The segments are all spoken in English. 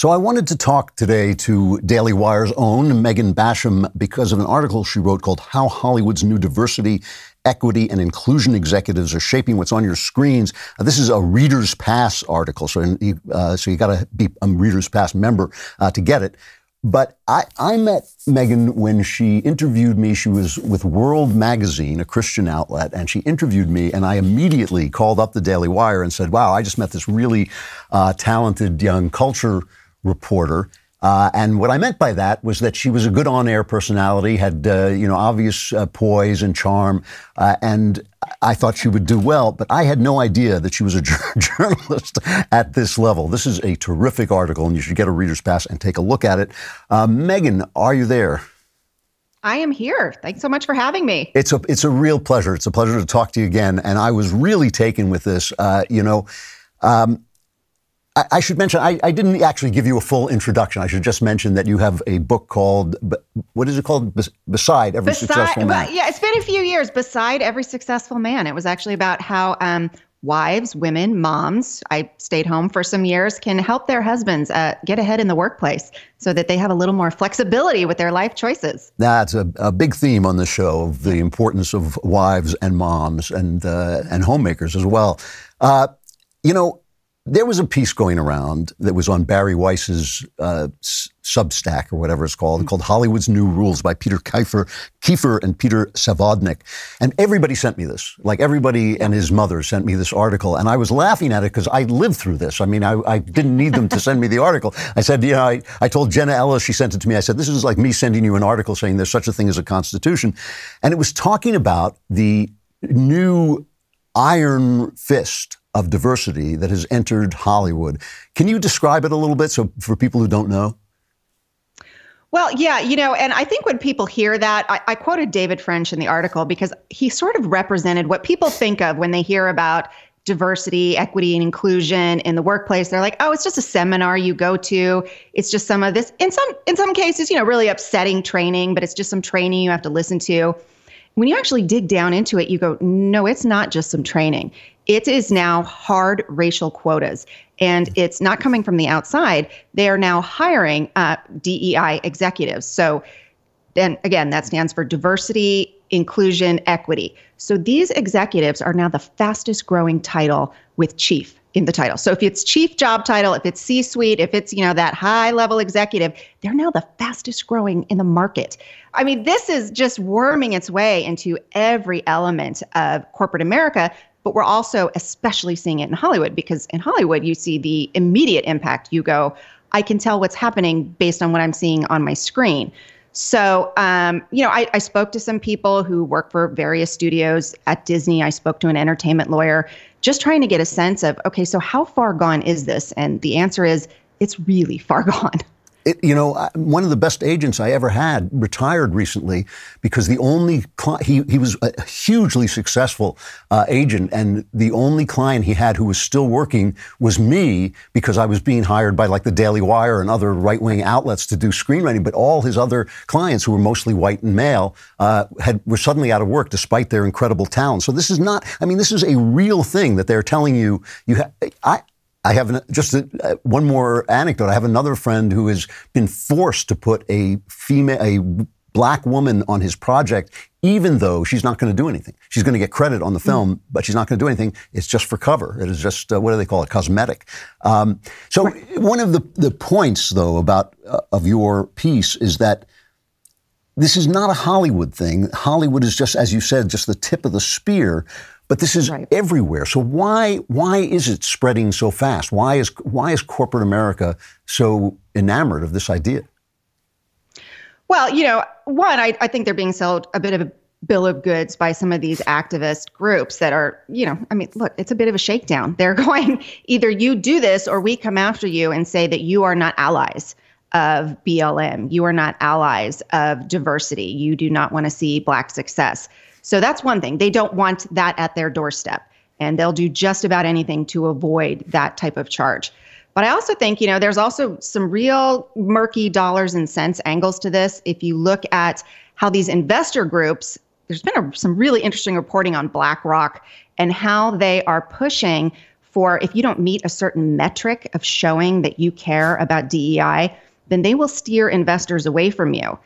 So I wanted to talk today to Daily Wire's own Megan Basham because of an article she wrote called How Hollywood's New Diversity equity and inclusion executives are shaping what's on your screens. Uh, this is a Reader's Pass article, so uh, so you got to be a Reader's Pass member uh, to get it. But I, I met Megan when she interviewed me. She was with World Magazine, a Christian outlet, and she interviewed me. And I immediately called up the Daily Wire and said, "Wow, I just met this really uh, talented young culture reporter." Uh, and what I meant by that was that she was a good on-air personality, had uh, you know obvious uh, poise and charm, uh, and I thought she would do well. But I had no idea that she was a journalist at this level. This is a terrific article, and you should get a reader's pass and take a look at it. Uh, Megan, are you there? I am here. Thanks so much for having me. It's a it's a real pleasure. It's a pleasure to talk to you again. And I was really taken with this. Uh, you know. Um, I, I should mention, I, I, didn't actually give you a full introduction. I should just mention that you have a book called, what is it called? Beside Every Beside, Successful Man. yeah, it's been a few years. Beside Every Successful Man. It was actually about how um, wives, women, moms, I stayed home for some years, can help their husbands uh, get ahead in the workplace so that they have a little more flexibility with their life choices. That's a, a big theme on the show of the importance of wives and moms and, uh, and homemakers as well. Uh, you know, there was a piece going around that was on Bari Weiss's uh, Substack or whatever it's called, mm-hmm. called Hollywood's New Rules by Peter Kiefer, Kiefer and Peter Savodnik. And everybody sent me this. Like everybody and his mother sent me this article. And I was laughing at it because I lived through this. I mean, I, I didn't need them to send me the article. I said, you know, I, I told Jenna Ellis, she sent it to me. I said, this is like me sending you an article saying there's such a thing as a constitution. And it was talking about the new iron fist of diversity that has entered Hollywood. Can you describe it a little bit so for people who don't know? Well, yeah, you know, and I think when people hear that, I, I, quoted David French in the article because he sort of represented what people think of when they hear about diversity, equity, and inclusion in the workplace. They're like, oh, it's just a seminar you go to. It's just some of this. In some in some cases, you know, really upsetting training, but it's just some training you have to listen to. When you actually dig down into it, you go, no, it's not just some training. It is now hard racial quotas, and it's not coming from the outside. They are now hiring uh, DEI executives. So, then again, that stands for diversity, inclusion, equity. So these executives are now the fastest growing title with chief in the title. So if it's chief job title, if it's C-suite, if it's, you know, that high level executive, they're now the fastest growing in the market. I mean, this is just worming its way into every element of corporate America but we're also especially seeing it in Hollywood because in Hollywood, you see the immediate impact. You go, I can tell what's happening based on what I'm seeing on my screen. So, um, you know, I, I spoke to some people who work for various studios at Disney. I spoke to an entertainment lawyer just trying to get a sense of, okay, so how far gone is this? And the answer is it's really far gone. It, you know, one of the best agents I ever had retired recently because the only he he was a hugely successful uh, agent, and the only client he had who was still working was me because I was being hired by like the Daily Wire and other right wing outlets to do screenwriting. But all his other clients, who were mostly white and male, uh, had were suddenly out of work despite their incredible talent. So this is not. I mean, this is a real thing that they're telling you. You have. I I have an, just a, uh, one more anecdote. I have another friend who has been forced to put a female, a black woman on his project, even though she's not going to do anything. She's going to get credit on the film, mm. but she's not going to do anything. It's just for cover. It is just uh, what do they call it? Cosmetic. Um, so right. one of the the points, though, about uh, of your piece is that this is not a Hollywood thing. Hollywood is just, as you said, just the tip of the spear. But this is right. everywhere. So why why is it spreading so fast? Why is why is corporate America so enamored of this idea? Well, you know, one, I, I think they're being sold a bit of a bill of goods by some of these activist groups that are, you know, I mean, look, it's a bit of a shakedown. They're going either you do this or we come after you and say that you are not allies of BLM. You are not allies of diversity. You do not want to see black success. So that's one thing. They don't want that at their doorstep. And they'll do just about anything to avoid that type of charge. But I also think, you know, there's also some real murky dollars and cents angles to this. If you look at how these investor groups, there's been a, some really interesting reporting on BlackRock and how they are pushing for if you don't meet a certain metric of showing that you care about DEI, then they will steer investors away from you.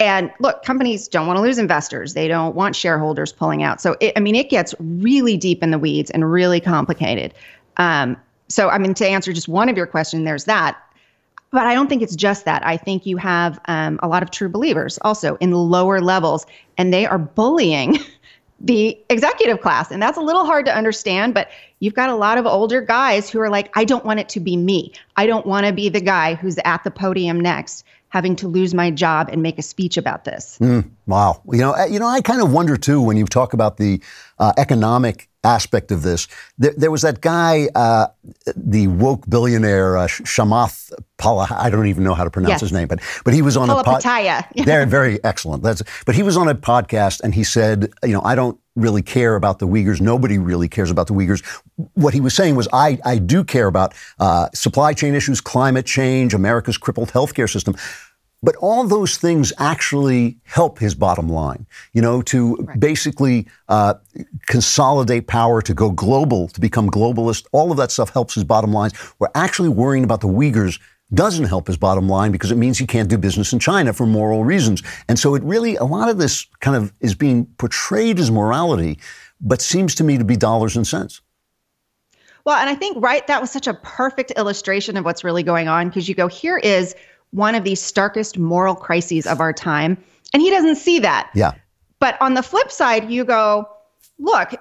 And look, companies don't want to lose investors. They don't want shareholders pulling out. So, it, I mean, it gets really deep in the weeds and really complicated. Um, so, I mean, to answer just one of your questions, there's that. But I don't think it's just that. I think you have um, a lot of true believers also in lower levels, and they are bullying the executive class. And that's a little hard to understand, but you've got a lot of older guys who are like, I don't want it to be me. I don't want to be the guy who's at the podium next having to lose my job and make a speech about this. Mm, wow. You know, you know, I kind of wonder too when you talk about the uh, economic aspect of this. There, there was that guy, uh, the woke billionaire uh, Chamath Pala. I don't even know how to pronounce yes. his name, but but he was on a podcast. very very excellent. That's but he was on a podcast and he said, you know, I don't really care about the Uyghurs. Nobody really cares about the Uyghurs. What he was saying was, I I do care about uh, supply chain issues, climate change, America's crippled healthcare system. But all those things actually help his bottom line, you know, to right. basically uh, consolidate power, to go global, to become globalist. All of that stuff helps his bottom lines. We're actually worrying about the Uyghurs doesn't help his bottom line because it means he can't do business in China for moral reasons. And so it really, a lot of this kind of is being portrayed as morality, but seems to me to be dollars and cents. Well, and I think, right, that was such a perfect illustration of what's really going on because you go, here is one of the starkest moral crises of our time. And he doesn't see that. Yeah. But on the flip side, you go, look,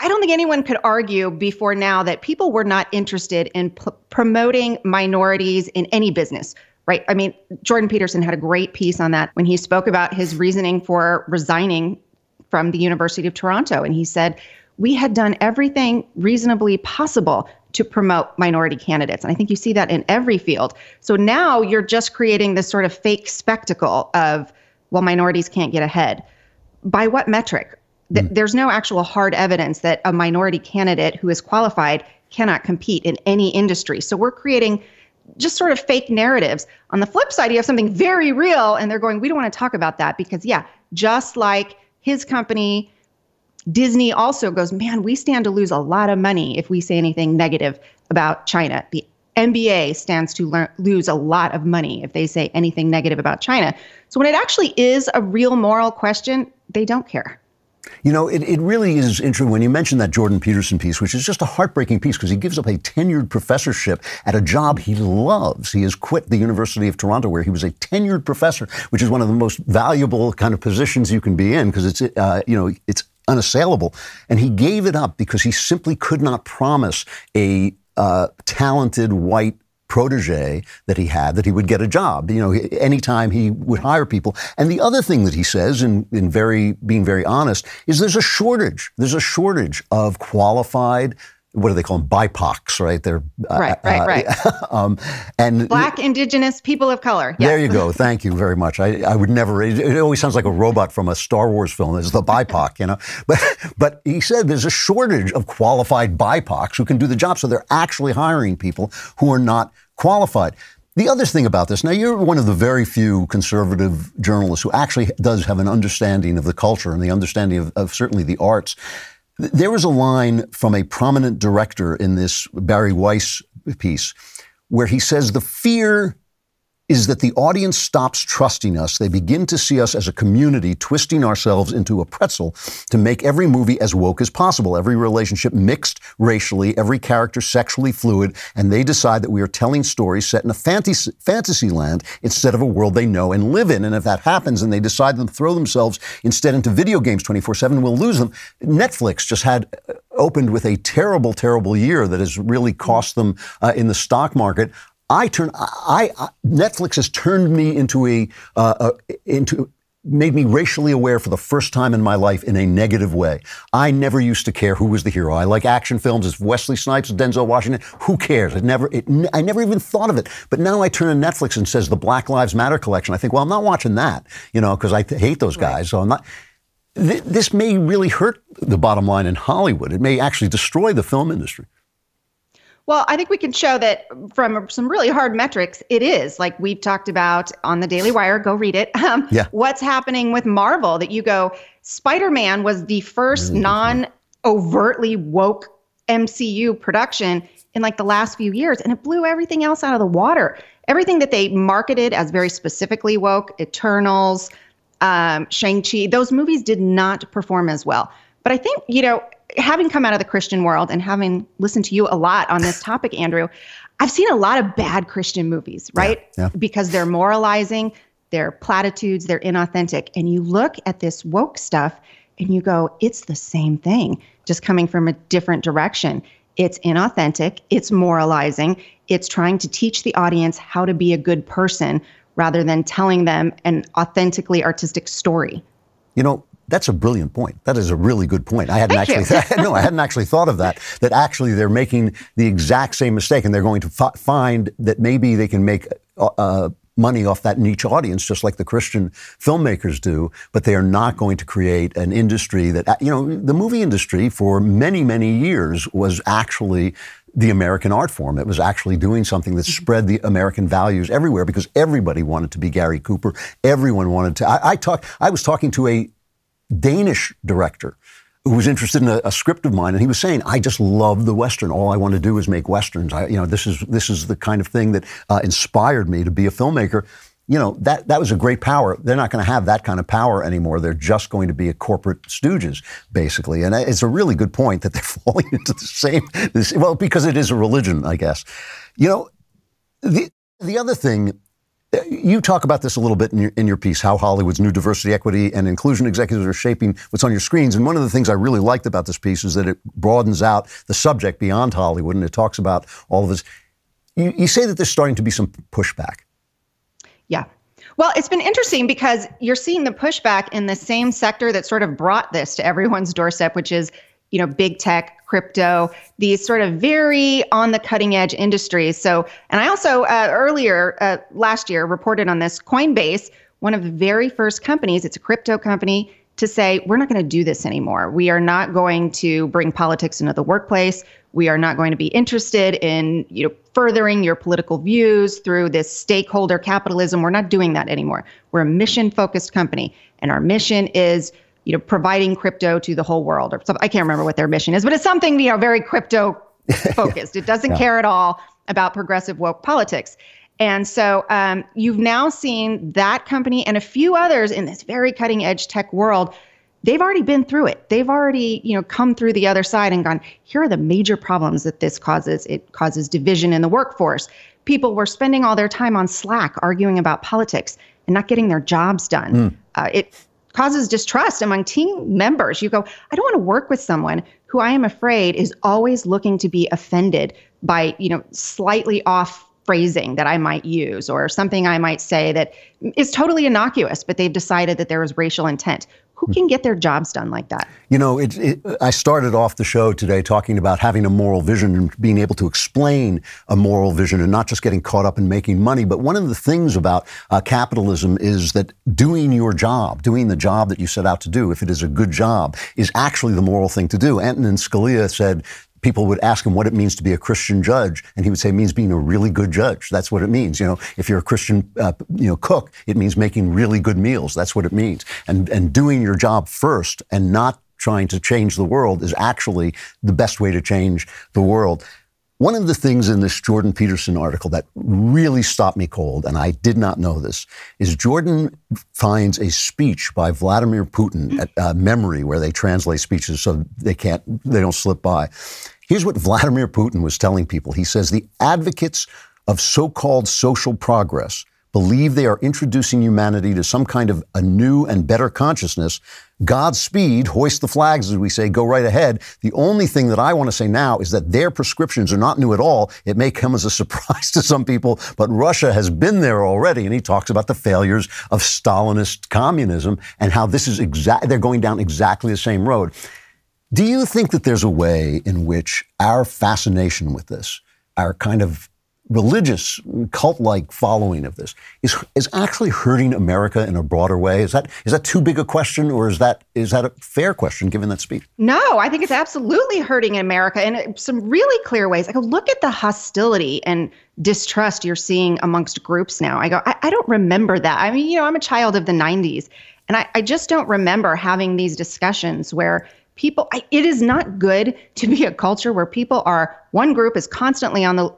I don't think anyone could argue before now that people were not interested in p- promoting minorities in any business, right? I mean, Jordan Peterson had a great piece on that when he spoke about his reasoning for resigning from the University of Toronto. And he said, we had done everything reasonably possible to promote minority candidates. And I think you see that in every field. So now you're just creating this sort of fake spectacle of, well, minorities can't get ahead. By what metric? Th- mm. There's no actual hard evidence that a minority candidate who is qualified cannot compete in any industry. So we're creating just sort of fake narratives. On the flip side, you have something very real, and they're going, we don't want to talk about that because, yeah, just like his company Disney also goes, man, we stand to lose a lot of money if we say anything negative about China. The NBA stands to learn, lose a lot of money if they say anything negative about China. So when it actually is a real moral question, they don't care. You know, it, it really is interesting when you mention that Jordan Peterson piece, which is just a heartbreaking piece because he gives up a tenured professorship at a job he loves. He has quit the University of Toronto where he was a tenured professor, which is one of the most valuable kind of positions you can be in because it's, uh, you know, it's unassailable. And he gave it up because he simply could not promise a uh, talented white protege that he had that he would get a job. You know anytime he would hire people. And the other thing that he says in, in very being very honest is there's a shortage. There's a shortage of qualified what do they call them BIPOCs, right? They're uh, right, right, uh, right. um, and black, indigenous, people of color. Yes. There you go. Thank you very much. I, I would never. It, it, always sounds like a robot from a Star Wars film. It's the BIPOC, you know. But but he said there's a shortage of qualified BIPOCs who can do the job, so they're actually hiring people who are not qualified. The other thing about this, now you're one of the very few conservative journalists who actually does have an understanding of the culture and the understanding of, of certainly the arts. There was a line from a prominent director in this Bari Weiss piece where he says the fear is that the audience stops trusting us. They begin to see us as a community twisting ourselves into a pretzel to make every movie as woke as possible, every relationship mixed racially, every character sexually fluid, and they decide that we are telling stories set in a fantasy, fantasy land instead of a world they know and live in. And if that happens and they decide to throw themselves instead into video games 24 7, we'll lose them. Netflix just had uh, opened with a terrible, terrible year that has really cost them uh, in the stock market. I turn, I, I Netflix has turned me into a, uh, a, into made me racially aware for the first time in my life in a negative way. I never used to care who was the hero. I like action films. It's Wesley Snipes, Denzel Washington. Who cares? It never, it, I never even thought of it. But now I turn to Netflix and says the Black Lives Matter collection. I think, well, I'm not watching that, you know, because I hate those guys. Right. So I'm not. Th- this may really hurt the bottom line in Hollywood. It may actually destroy the film industry. Well, I think we can show that from some really hard metrics, it is like we've talked about on the Daily Wire. Go read it. Um, yeah. What's happening with Marvel? That you go, Spider Man was the first non overtly woke MCU production in like the last few years, and it blew everything else out of the water. Everything that they marketed as very specifically woke, Eternals, um, Shang-Chi, those movies did not perform as well. But I think, you know, having come out of the Christian world and having listened to you a lot on this topic, Andrew, I've seen a lot of bad Christian movies, right? Yeah, yeah. Because they're moralizing, they're platitudes, they're inauthentic. And you look at this woke stuff and you go, it's the same thing, just coming from a different direction. It's inauthentic, it's moralizing, it's trying to teach the audience how to be a good person rather than telling them an authentically artistic story. You know, that's a brilliant point. That is a really good point. I hadn't Thank actually no, I hadn't actually thought of that. That actually they're making the exact same mistake, and they're going to f- find that maybe they can make uh, uh, money off that niche audience, just like the Christian filmmakers do. But they are not going to create an industry that uh, you know the movie industry for many many years was actually the American art form. It was actually doing something that mm-hmm. spread the American values everywhere because everybody wanted to be Gary Cooper. Everyone wanted to. I, I talk. I was talking to a Danish director who was interested in a, a, script of mine, and he was saying, "I just love the western. All I want to do is make westerns. I, you know, this is this is the kind of thing that uh, inspired me to be a filmmaker." You know, that that was a great power. They're not going to have that kind of power anymore. They're just going to be a corporate stooges, basically. And it's a really good point that they're falling into the same. This, well, because it is a religion, I guess. You know, the the other thing you talk about this a little bit in your, in your piece, how Hollywood's new diversity, equity, and inclusion executives are shaping what's on your screens. And one of the things I really liked about this piece is that it broadens out the subject beyond Hollywood and it talks about all of this. You, you say that there's starting to be some pushback. Yeah. Well, it's been interesting because you're seeing the pushback in the same sector that sort of brought this to everyone's doorstep, which is, you know, big tech, crypto, these sort of very on the cutting edge industries. So, and I also uh, earlier uh, last year reported on this Coinbase, one of the very first companies, it's a crypto company, to say, we're not going to do this anymore. We are not going to bring politics into the workplace. We are not going to be interested in you know furthering your political views through this stakeholder capitalism. We're not doing that anymore. We're a mission focused company and our mission is you know, providing crypto to the whole world or something. I can't remember what their mission is, but it's something, you know, very crypto focused. It doesn't yeah. care at all about progressive woke politics. And so um, you've now seen that company and a few others in this very cutting edge tech world. They've already been through it. They've already, you know, come through the other side and gone, here are the major problems that this causes. It causes division in the workforce. People were spending all their time on Slack arguing about politics and not getting their jobs done. Mm. Uh, it causes distrust among team members. You go, I don't want to work with someone who I am afraid is always looking to be offended by, you know, slightly off phrasing that I might use or something I might say that is totally innocuous, but they've decided that there is racial intent. Who can get their jobs done like that? You know, it, it, I started off the show today talking about having a moral vision and being able to explain a moral vision and not just getting caught up in making money. But one of the things about uh, capitalism is that doing your job, doing the job that you set out to do, if it is a good job, is actually the moral thing to do. Antonin Scalia said, people would ask him what it means to be a Christian judge, and he would say it means being a really good judge. That's what it means. You know, if you're a Christian, uh, you know, cook, it means making really good meals. That's what it means. And and doing your job first and not trying to change the world is actually the best way to change the world. One of the things in this Jordan Peterson article that really stopped me cold, and I did not know this, is Jordan finds a speech by Vladimir Putin at uh, MEMRI, where they translate speeches so they can't, they don't slip by. Here's what Vladimir Putin was telling people. He says the advocates of so-called social progress believe they are introducing humanity to some kind of a new and better consciousness, Godspeed, hoist the flags, as we say, go right ahead. The only thing that I want to say now is that their prescriptions are not new at all. It may come as a surprise to some people, but Russia has been there already. And he talks about the failures of Stalinist communism and how this is exact, they're going down exactly the same road. Do you think that there's a way in which our fascination with this, our kind of religious cult-like following of this is is actually hurting America in a broader way? Is that is that too big a question, or is that is that a fair question given that speech? No, I think it's absolutely hurting America in some really clear ways. I go look at the hostility and distrust you're seeing amongst groups now. I go, I, I don't remember that. I mean, you know, I'm a child of the '90s, and I, I just don't remember having these discussions where people, it is not good to be a culture where people are, one group is constantly on the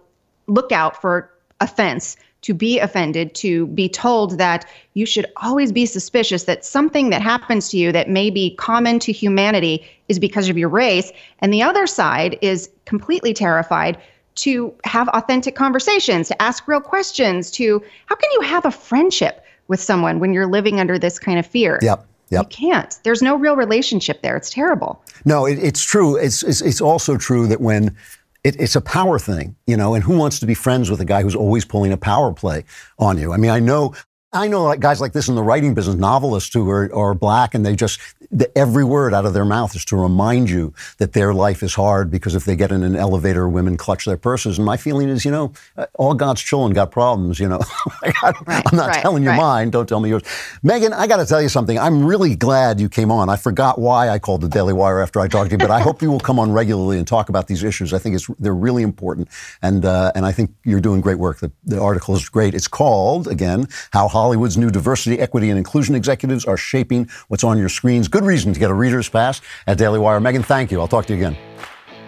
lookout for offense to be offended, to be told that you should always be suspicious that something that happens to you that may be common to humanity is because of your race. And the other side is completely terrified to have authentic conversations, to ask real questions, to how can you have a friendship with someone when you're living under this kind of fear? Yep. Yep. You can't. There's no real relationship there. It's terrible. No, it, it's true. It's, it's, it's also true that when it, it's a power thing, you know, and who wants to be friends with a guy who's always pulling a power play on you? I mean, I know I know guys like this in the writing business, novelists who are, are black, and they just the, every word out of their mouth is to remind you that their life is hard because if they get in an elevator, women clutch their purses. And my feeling is, you know, uh, all God's children got problems. You know, I, am not right, telling you right. mine. Don't tell me yours. Megan, I got to tell you something. I'm really glad you came on. I forgot why I called the Daily Wire after I talked to you, but I hope you will come on regularly and talk about these issues. I think it's they're really important, and uh, and I think you're doing great work. The, the article is great. It's called again how Hollywood's new diversity, equity, and inclusion executives are shaping what's on your screens. Good reason to get a reader's pass at Daily Wire. Megan, thank you. I'll talk to you again.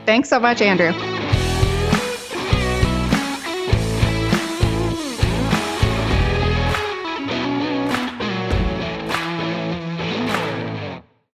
Thanks so much, Andrew.